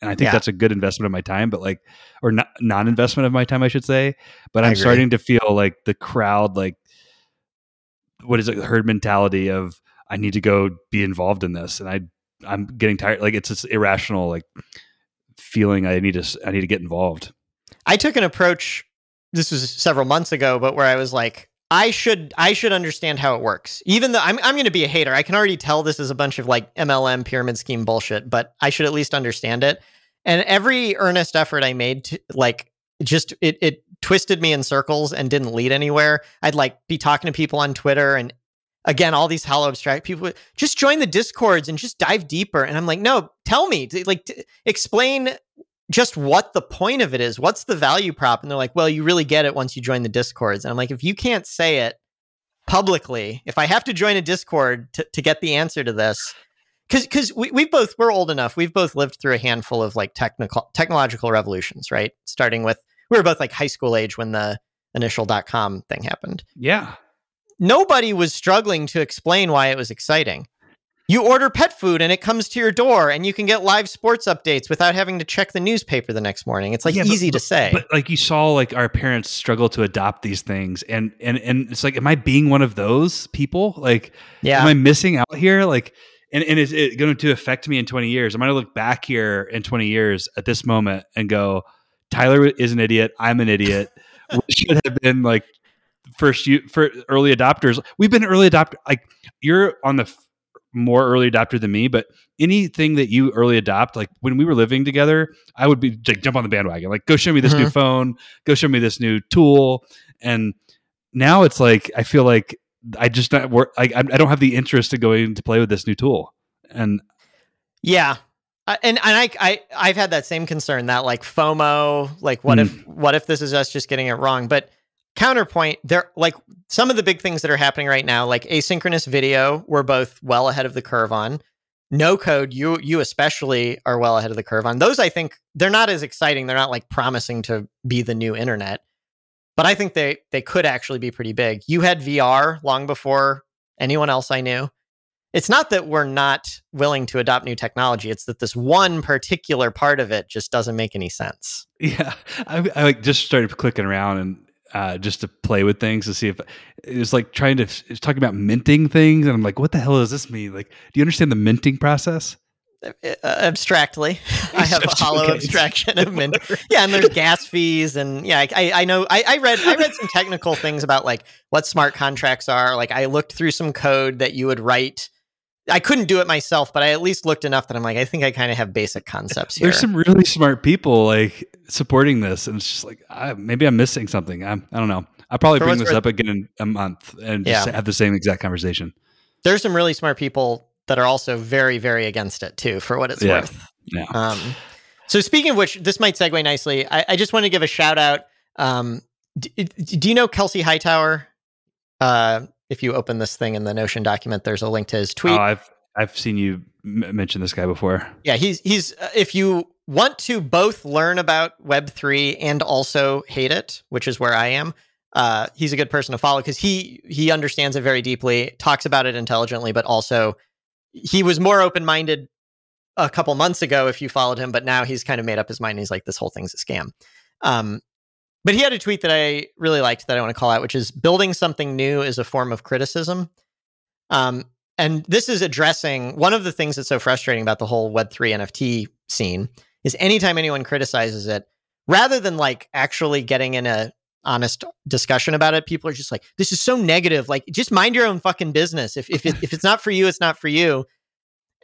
And I think yeah. that's a good investment of my time, but like, or not non-investment of my time, I should say. But I'm starting to feel like the crowd, like what is it the herd mentality of I need to go be involved in this and I I'm getting tired like it's this irrational like feeling I need to I need to get involved. I took an approach this was several months ago but where I was like I should I should understand how it works. Even though I'm I'm going to be a hater. I can already tell this is a bunch of like MLM pyramid scheme bullshit, but I should at least understand it. And every earnest effort I made to like just it it twisted me in circles and didn't lead anywhere. I'd like be talking to people on Twitter and again all these hollow abstract people just join the discords and just dive deeper and i'm like no tell me like t- explain just what the point of it is what's the value prop and they're like well you really get it once you join the discords and i'm like if you can't say it publicly if i have to join a discord to, to get the answer to this because because we, we've both we're old enough we've both lived through a handful of like technical technological revolutions right starting with we were both like high school age when the initial dot com thing happened. Yeah. Nobody was struggling to explain why it was exciting. You order pet food and it comes to your door and you can get live sports updates without having to check the newspaper the next morning. It's like yeah, easy but, to say. But like you saw like our parents struggle to adopt these things and and and it's like am I being one of those people? Like yeah. am I missing out here? Like and, and is it going to affect me in 20 years? Am I going to look back here in 20 years at this moment and go, Tyler is an idiot. I'm an idiot. we should have been like first you for early adopters. We've been early adopter. Like you're on the more early adopter than me, but anything that you early adopt, like when we were living together, I would be like jump on the bandwagon. Like go show me this mm-hmm. new phone. Go show me this new tool. And now it's like I feel like I just not work. I I don't have the interest to going to play with this new tool. And yeah, uh, and and I I I've had that same concern that like FOMO, like what mm. if what if this is us just getting it wrong? But counterpoint, there like some of the big things that are happening right now, like asynchronous video, we're both well ahead of the curve on. No code, you you especially are well ahead of the curve on. Those I think they're not as exciting. They're not like promising to be the new internet. But I think they they could actually be pretty big. You had VR long before anyone else I knew it's not that we're not willing to adopt new technology it's that this one particular part of it just doesn't make any sense yeah i, I like just started clicking around and uh, just to play with things to see if it was like trying to it's talking about minting things and i'm like what the hell does this mean like do you understand the minting process uh, abstractly. I have a hollow Okay. abstraction of Mint. Yeah, and there's gas fees, and yeah, I, I, I know. I, I read I read some technical things about like what smart contracts are. Like I looked through some code that you would write. I couldn't do it myself, but I at least looked enough that I'm like, I think I kind of have basic concepts here. There's some really smart people like supporting this, and it's just like I, maybe I'm missing something. I'm, I don't know. I'll probably For bring this up again in a month and just Yeah. have the same exact conversation. there's some really smart people that are also very, very against it too, for what it's Yeah. worth. Yeah. Um, so speaking of which, this might segue nicely. I, I just want to give a shout out. Um, d- d- do you know Kelsey Hightower? Uh, if you open this thing in the Notion document, there's a link to his tweet. Oh, I've I've seen you m- mention this guy before. yeah, he's he's. Uh, if you want to both learn about Web three and also hate it, which is where I am, uh, he's a good person to follow because he he understands it very deeply, talks about it intelligently, but also he was more open minded a couple months ago if you followed him, but now he's kind of made up his mind. He's like, this whole thing's a scam. Um, but he had a tweet that I really liked that I want to call out, which is building something new is a form of criticism. Um, and this is addressing one of the things that's so frustrating about the whole Web3 NFT scene is anytime anyone criticizes it, rather than like actually getting in a honest discussion about it, people are just like, this is so negative. Like, just mind your own fucking business. If if, if it's not for you, it's not for you.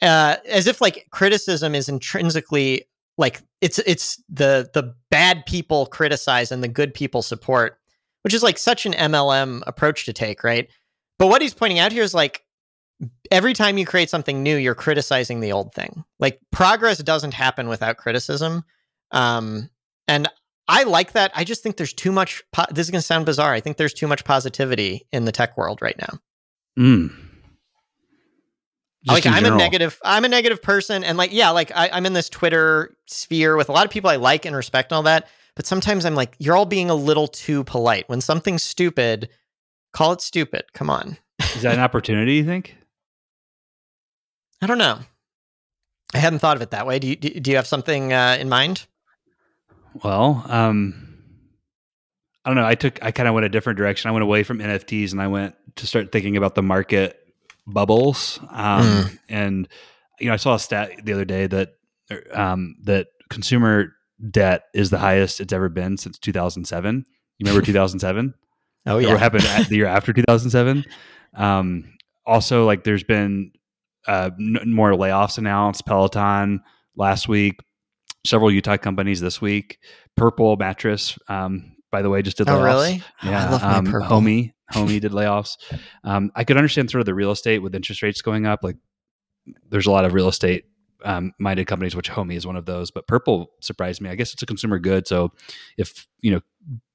Uh, as if like criticism is intrinsically like it's it's the the bad people criticize and the good people support, which is like such an MLM approach to take, right? But what he's pointing out here is like every time you create something new, you're criticizing the old thing. Like progress doesn't happen without criticism. Um, and I like that. I just think there's too much. Po- this is going to sound bizarre. I think there's too much positivity in the tech world right now. Mm. Like I'm general. a negative. I'm a negative person, and like yeah, like I, I'm in this Twitter sphere with a lot of people I like and respect and all that. But sometimes I'm like, you're all being a little too polite. When something's stupid, call it stupid. Come on. Is that an opportunity? You think? I don't know. I hadn't thought of it that way. Do you do, do you have something uh, in mind? Well, um, I don't know. I took I kind of went a different direction. I went away from NFTs and I went to start thinking about the market bubbles. Um, And you know, I saw a stat the other day that um, that consumer debt is the highest it's ever been since 2007. You remember 2007? Oh yeah, What happened at the year after 2007? Um, also, like there's been uh, n- more layoffs announced. Peloton last week, several Utah companies this week. Purple mattress, um, by the way, just did layoffs. Oh really? Oh, Yeah, I love my um, purple. Homie, homie did layoffs. Um, I could understand sort of the real estate with interest rates going up. Like, there's a lot of real estate um, minded companies, which Homie is one of those. But Purple surprised me. I guess it's a consumer good, so if you know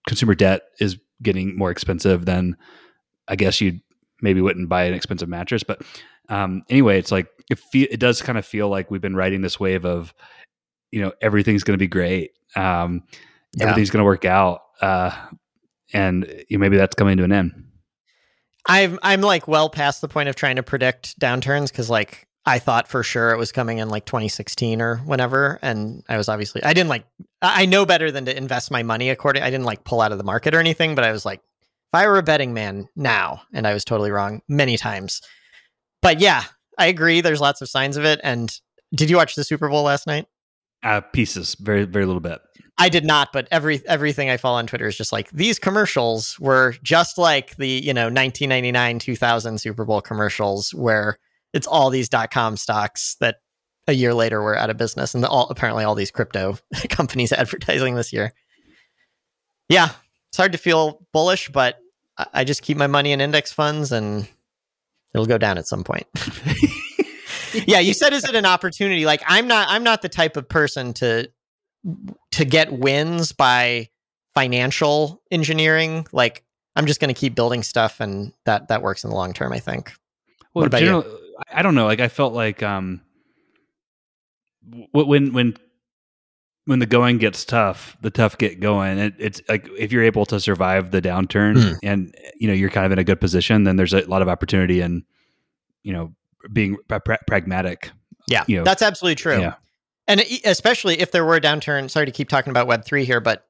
consumer debt is getting more expensive, then I guess you maybe wouldn't buy an expensive mattress. But um, anyway, it's like it, fe- it does kind of feel like we've been riding this wave of you know everything's going to be great. Um, Yeah. everything's going to work out. Uh, and maybe that's coming to an end. I'm I'm like well past the point of trying to predict downturns because like I thought for sure it was coming in like 2016 or whenever, and I was obviously I didn't like I know better than to invest my money according. I didn't like pull out of the market or anything, but I was like, if I were a betting man now, and I was totally wrong many times. But yeah, I agree. There's lots of signs of it. And did you watch the Super Bowl last night? Uh, pieces, very, very little bit. I did not, but every everything I follow on Twitter is just like these commercials were just like the you know 1999 2000 Super Bowl commercials where it's all these dot com stocks that a year later were out of business, and the, all apparently all these crypto companies advertising this year. Yeah, it's hard to feel bullish, but I, I just keep my money in index funds, and it'll go down at some point. yeah, you said is it an opportunity? Like I'm not I'm not the type of person to to get wins by financial engineering. Like I'm just going to keep building stuff, and that that works in the long term. I think. Well, What about you? I don't know. Like I felt like um, when when when the going gets tough, the tough get going. It, it's like if you're able to survive the downturn, Hmm. and you know you're kind of in a good position, then there's a lot of opportunity in you know being pra- pra- pragmatic. Yeah, You know, that's absolutely true. Yeah. And especially if there were a downturn. Sorry to keep talking about Web three here, but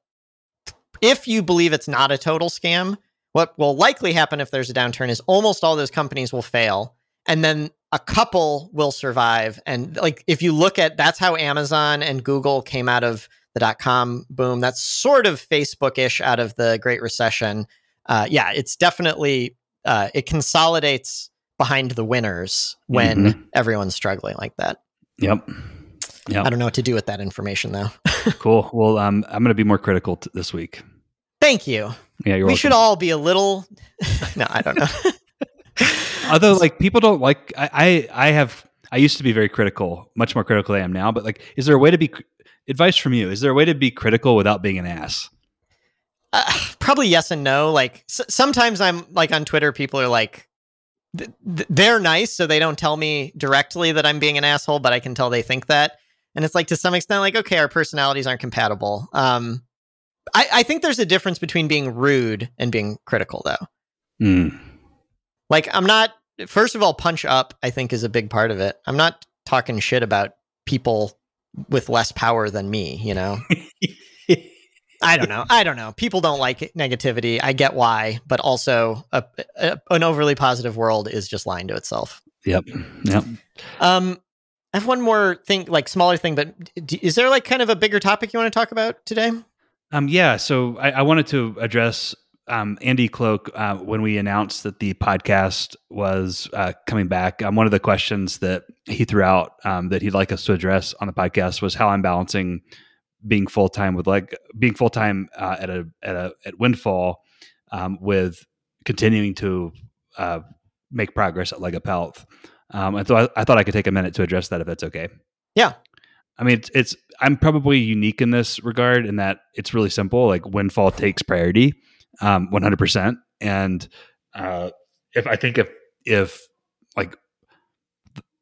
if you believe it's not a total scam, what will likely happen if there's a downturn is almost all those companies will fail, and then a couple will survive. And like, if you look at that's how Amazon and Google came out of the dot com boom. That's sort of Facebook ish out of the Great Recession. Uh, yeah, it's definitely uh, it consolidates behind the winners when mm-hmm. everyone's struggling like that. Yep. Yep. I don't know what to do with that information though. cool. Well, um, I'm going to be more critical t- this week. Thank you. Yeah, we welcome. should all be a little. no, I don't know. Although, like, people don't like. I, I, I have. I used to be very critical, much more critical than I am now. But like, is there a way to be? Advice from you: Is there a way to be critical without being an ass? Uh, probably yes and no. Like s- sometimes I'm like on Twitter, people are like, th- they're nice, so they don't tell me directly that I'm being an asshole, but I can tell they think that. And it's like to some extent, like, okay, our personalities aren't compatible. Um, I, I think there's a difference between being rude and being critical, though. Mm. Like, I'm not, first of all, punch up, I think, is a big part of it. I'm not talking shit about people with less power than me, you know? I don't know. I don't know. People don't like negativity. I get why, but also a, a, an overly positive world is just lying to itself. Yep. Yep. Um, I have one more thing, like smaller thing, but is there like kind of a bigger topic you want to talk about today? Um, yeah. So I, I wanted to address um, Andy Cloak uh, when we announced that the podcast was uh, coming back. Um, one of the questions that he threw out um, that he'd like us to address on the podcast was how I'm balancing being full time with like being full time uh, at a at a at Windfall um, with continuing to uh, make progress at LegUp Health. Um, I thought I thought I could take a minute to address that if that's okay. Yeah. I mean, it's, it's I'm probably unique in this regard in that it's really simple. Like Windfall takes priority, um, 100%. And uh, if I think if if like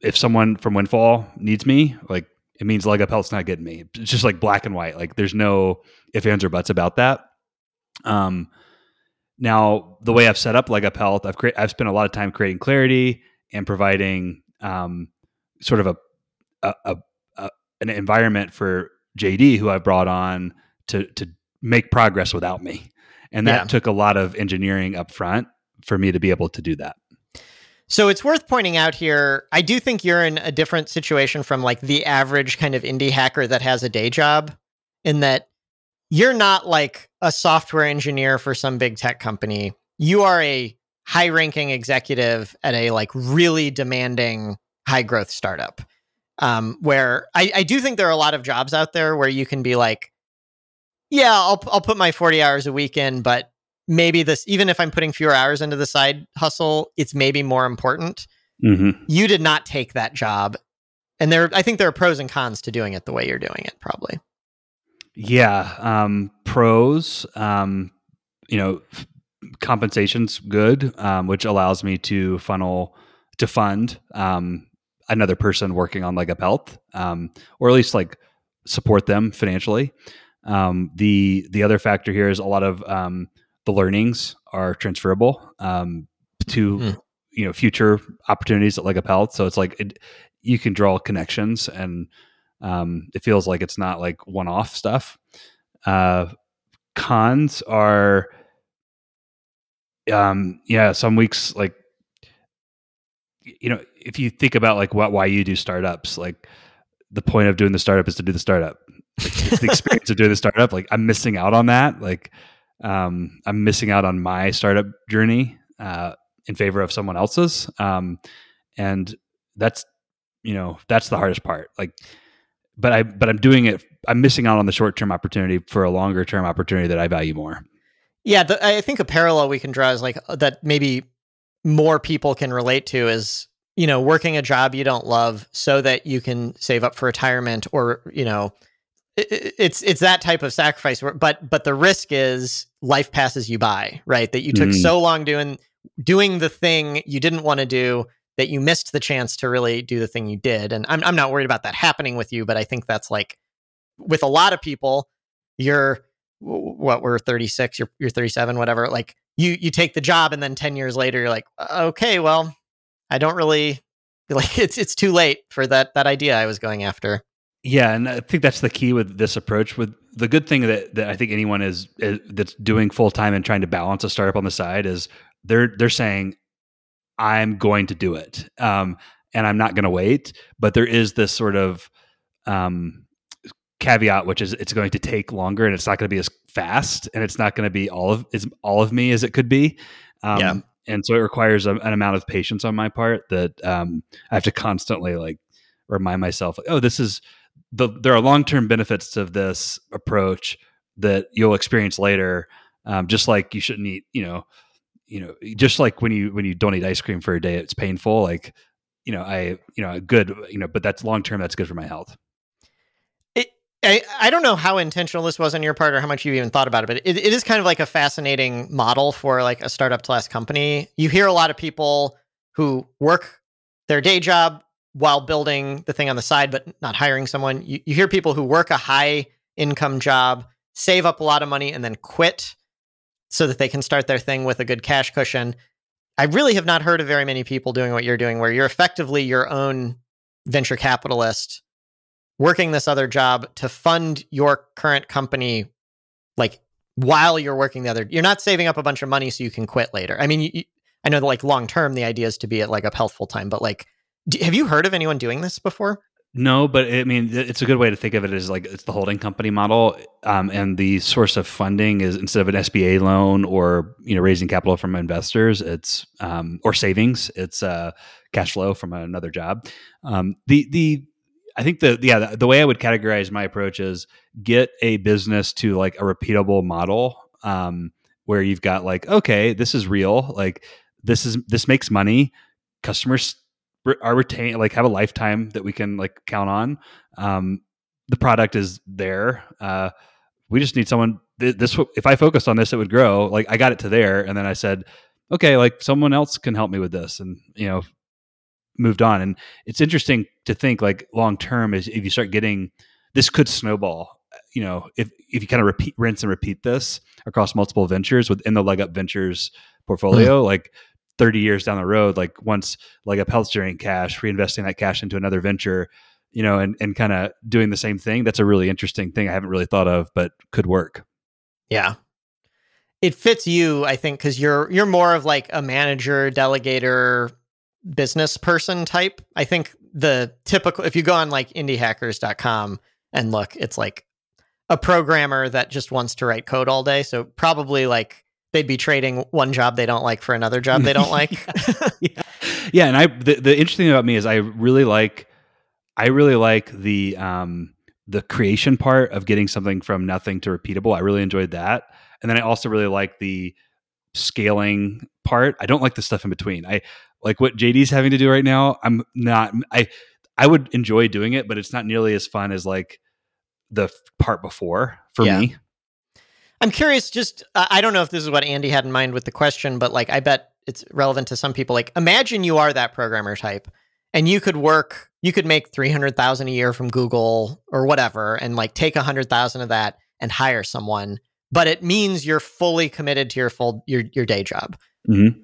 if someone from Windfall needs me, like it means LegUp Health's not getting me. It's just like black and white. Like there's no if ands or buts about that. Um, now the way I've set up LegUp Health, I've cre- I've spent a lot of time creating clarity and providing um, sort of a, a, a, a, an environment for JD, who I brought on to to make progress without me, and that yeah. took a lot of engineering up front for me to be able to do that. So it's worth pointing out here, I do think you're in a different situation from like the average kind of indie hacker that has a day job in that you're not like a software engineer for some big tech company. You are a high ranking executive at a like really demanding high growth startup. Um, where I, I do think there are a lot of jobs out there where you can be like, yeah, I'll I'll put my 40 hours a week in, but maybe this even if i'm putting fewer hours into the side hustle it's maybe more important mm-hmm. you did not take that job and there i think there are pros and cons to doing it the way you're doing it probably yeah um, pros um, you know compensation's good um, which allows me to funnel to fund um, another person working on LegUp Health um, or at least like support them financially um, the the other factor here is a lot of the learnings are transferable um, to mm. you know future opportunities at LegUp Health. So it's like it, you can draw connections, and um, it feels like it's not like one off stuff. Uh, cons are, um, yeah, some weeks like you know if you think about like what why you do startups, like the point of doing the startup is to do the startup. it's the experience of doing the startup. Like I'm missing out on that. Like um, I'm missing out on my startup journey uh, in favor of someone else's, um, and that's you know that's the hardest part. Like, but I but I'm doing it. I'm missing out on the short term opportunity for a longer term opportunity that I value more. Yeah, the, I think a parallel we can draw is like uh, that. Maybe more people can relate to is you know working a job you don't love so that you can save up for retirement or you know it's it's that type of sacrifice but but the risk is life passes you by right that you took mm. so long doing doing the thing you didn't want to do that you missed the chance to really do the thing you did and I'm I'm not worried about that happening with you but I think that's like with a lot of people you're what we're 36 you're you're 37 whatever like you you take the job and then 10 years later you're like okay well I don't really like it's it's too late for that that idea I was going after yeah, and I think that's the key with this approach. With the good thing that, that I think anyone is, is that's doing full time and trying to balance a startup on the side is they're they're saying I'm going to do it. Um, and I'm not going to wait. But there is this sort of um, caveat, which is it's going to take longer and it's not going to be as fast and it's not going to be all of as all of me as it could be. Um, yeah. And so it requires a, an amount of patience on my part that um, I have to constantly like remind myself, like, oh, this is the there are long term benefits of this approach that you'll experience later. Um, just like you shouldn't eat, you know, you know, just like when you when you don't eat ice cream for a day, it's painful. Like, you know, I, you know, good, you know, but that's long term. That's good for my health. I, I don't know how intentional this was on your part or how much you even thought about it, but it, it is kind of like a fascinating model for like a startup class company. You hear a lot of people who work their day job while building the thing on the side, but not hiring someone. You, you hear people who work a high income job, save up a lot of money, and then quit so that they can start their thing with a good cash cushion. I really have not heard of very many people doing what you're doing, where you're effectively your own venture capitalist working this other job to fund your current company like while you're working the other you're not saving up a bunch of money so you can quit later i mean you, i know that like long term the idea is to be at like a health full time but like have you heard of anyone doing this before no, but I mean, it's a good way to think of it as like it's the holding company model, um, and the source of funding is instead of an SBA loan or you know raising capital from investors, it's um, or savings, it's uh, cash flow from another job. Um, the the I think the yeah the, the, way I would categorize my approach is get a business to like a repeatable model um, where you've got like okay this is real like this is this makes money. Customers are retained like have a lifetime that we can like count on. Um, the product is there. Uh, we just need someone this if I focused on this it would grow. Like I got it to there and then I said okay like someone else can help me with this and you know moved on. And it's interesting to think like long term is if you start getting this could snowball. You know, if if you kind of repeat, rinse and repeat this across multiple ventures within the LegUp Ventures portfolio, mm. like 30 years down the road, like once LegUp Health's generating cash, reinvesting that cash into another venture, you know, and, and kind of doing the same thing. That's a really interesting thing I haven't really thought of, but could work. Yeah. It fits you, I think, because you're you're more of like a manager, delegator, business person type. I think the typical, if you go on like indiehackers.com and look, it's like a programmer that just wants to write code all day. So probably like they'd be trading one job they don't like for another job they don't like. yeah. yeah. And I, the, the interesting thing about me is I really like, I really like the, um, the creation part of getting something from nothing to repeatable. I really enjoyed that. And then I also really like the scaling part. I don't like the stuff in between. I like what JD's having to do right now. I'm not. I I would enjoy doing it, but it's not nearly as fun as like the part before for yeah. me. I'm curious. Just I don't know if this is what Andy had in mind with the question, but like I bet it's relevant to some people. Like imagine you are that programmer type, and you could work. You could make three hundred thousand a year from Google or whatever, and like take a hundred thousand of that and hire someone. But it means you're fully committed to your full your your day job. Mm-hmm.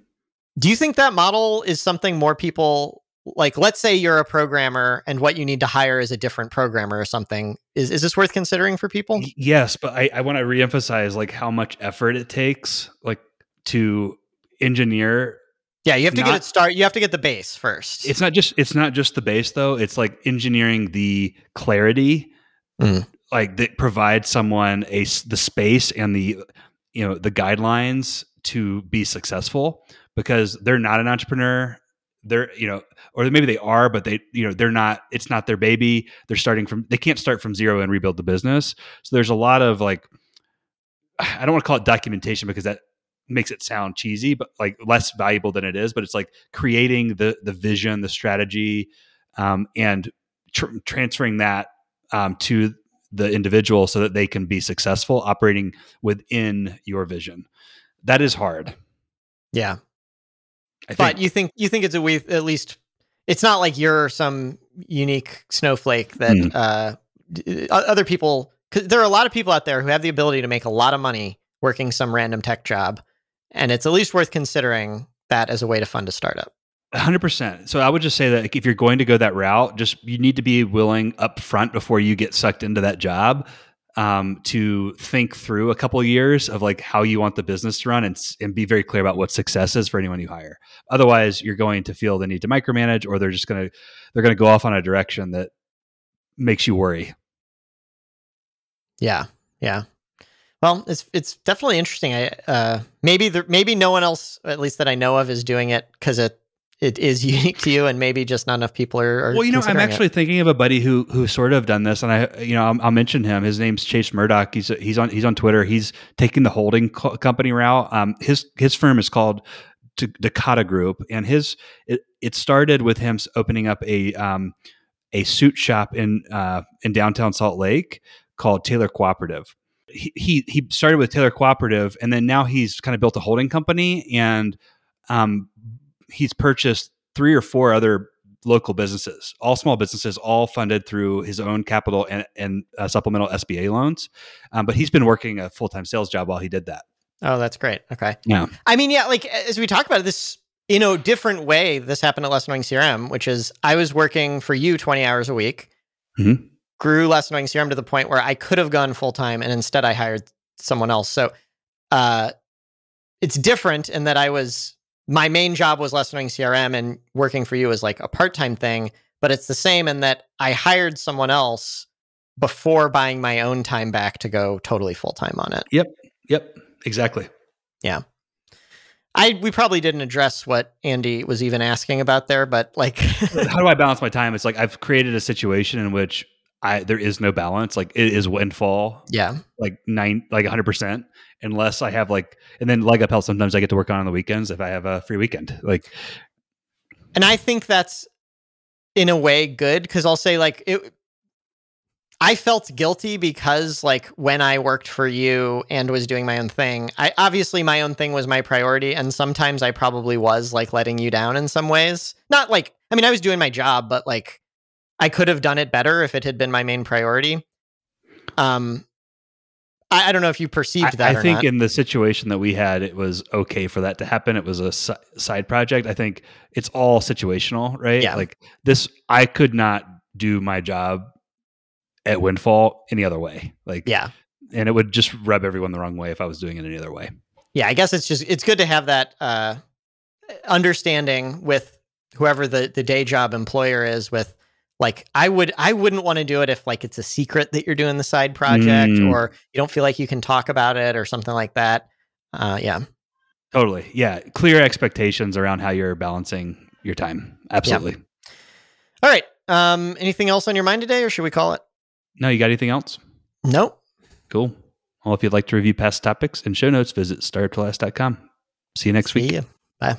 Do you think that model is something more people like let's say you're a programmer and what you need to hire is a different programmer or something. Is, is this worth considering for people? Yes but i, I want to reemphasize like how much effort it takes like to engineer yeah you have to not, get it start you have to get the base first. It's not just it's not just the base though. It's like engineering the clarity mm. like that provides someone a the space and the you know the guidelines to be successful because they're not an entrepreneur. They're you know or maybe they are but they you know they're not it's not their baby. They're starting from they can't start from zero and rebuild the business. So there's a lot of like i don't want to call it documentation because that makes it sound cheesy but like less valuable than it is but it's like creating the the vision the strategy um, and tr- transferring that um, to the individual so that they can be successful operating within your vision. That is hard. Yeah I but you think you think it's a way at least it's not like you're some unique snowflake that mm. uh, other people because there are a lot of people out there who have the ability to make a lot of money working some random tech job and it's at least worth considering that as a way to fund a startup. 100% so i would just say that if you're going to go that route just you need to be willing up front before you get sucked into that job um, to think through a couple years of like how you want the business to run and, and be very clear about what success is for anyone you hire. Otherwise, you're going to feel the need to micromanage, or they're just going to they're going to go off on a direction that makes you worry. Yeah, yeah. Well, it's it's definitely interesting. I uh, maybe there, maybe no one else, at least that I know of, is doing it because it it is unique to you, and maybe just not enough people are. are well, you know, I'm actually it. thinking of a buddy who who sort of done this, and I, you know, I'll, I'll, mention him. His name's Chase Murdoch. He's he's on he's on Twitter. He's taking the holding co- company route. Um, his his firm is called Dakota Group, and his it, it started with him opening up a um, a suit shop in uh, in downtown Salt Lake called Tailor Cooperative. He, he he started with Tailor Cooperative, and then now he's kind of built a holding company and um, he's purchased three or four other local businesses, all small businesses, all funded through his own capital and, and uh, supplemental SBA loans. Um, but he's been working a full time sales job while he did that. Oh, that's great. Okay. Yeah. I mean, yeah, like as we talk about it, this in a different way, this happened at Less Annoying CRM, which is I was working for you 20 hours a week, mm-hmm. grew Less Annoying CRM to the point where I could have gone full time and instead I hired someone else. So uh, it's different in that I was my main job was Less CRM and working for you was like a part-time thing, but it's the same in that I hired someone else before buying my own time back to go totally full-time on it. Yep. Yep. Exactly. Yeah. I we probably didn't address what Andy was even asking about there, but like how do I balance my time? It's like I've created a situation in which I there is no balance. Like it is windfall. Yeah. Like nine like hundred percent unless I have like, and then LegUp Health. Sometimes I get to work on on the weekends if I have a free weekend. Like, and I think that's in a way good because I'll say like it. I felt guilty because like when I worked for you and was doing my own thing, I obviously my own thing was my priority, and sometimes I probably was like letting you down in some ways. Not like I mean I was doing my job, but like I could have done it better if it had been my main priority. Um, I, I don't know if you perceived that. I, I think not. in the situation that we had, it was okay for that to happen. It was a si- side project. I think it's all situational, right? Yeah. Like this, I could not do my job at Windfall any other way. Like, yeah. And it would just rub everyone the wrong way if I was doing it any other way. Yeah, I guess it's just it's good to have that uh, understanding with whoever the the day job employer is with like i would i wouldn't want to do it if like it's a secret that you're doing the side project mm. or you don't feel like you can talk about it or something like that. Uh, yeah. Totally. Yeah clear expectations around how you're balancing your time. Absolutely. Yeah. all right um anything else on your mind today or should we call it? No you got anything else? Nope. Cool. Well if you'd like to review past topics and show notes visit startuptolast.com see you next see week. you. bye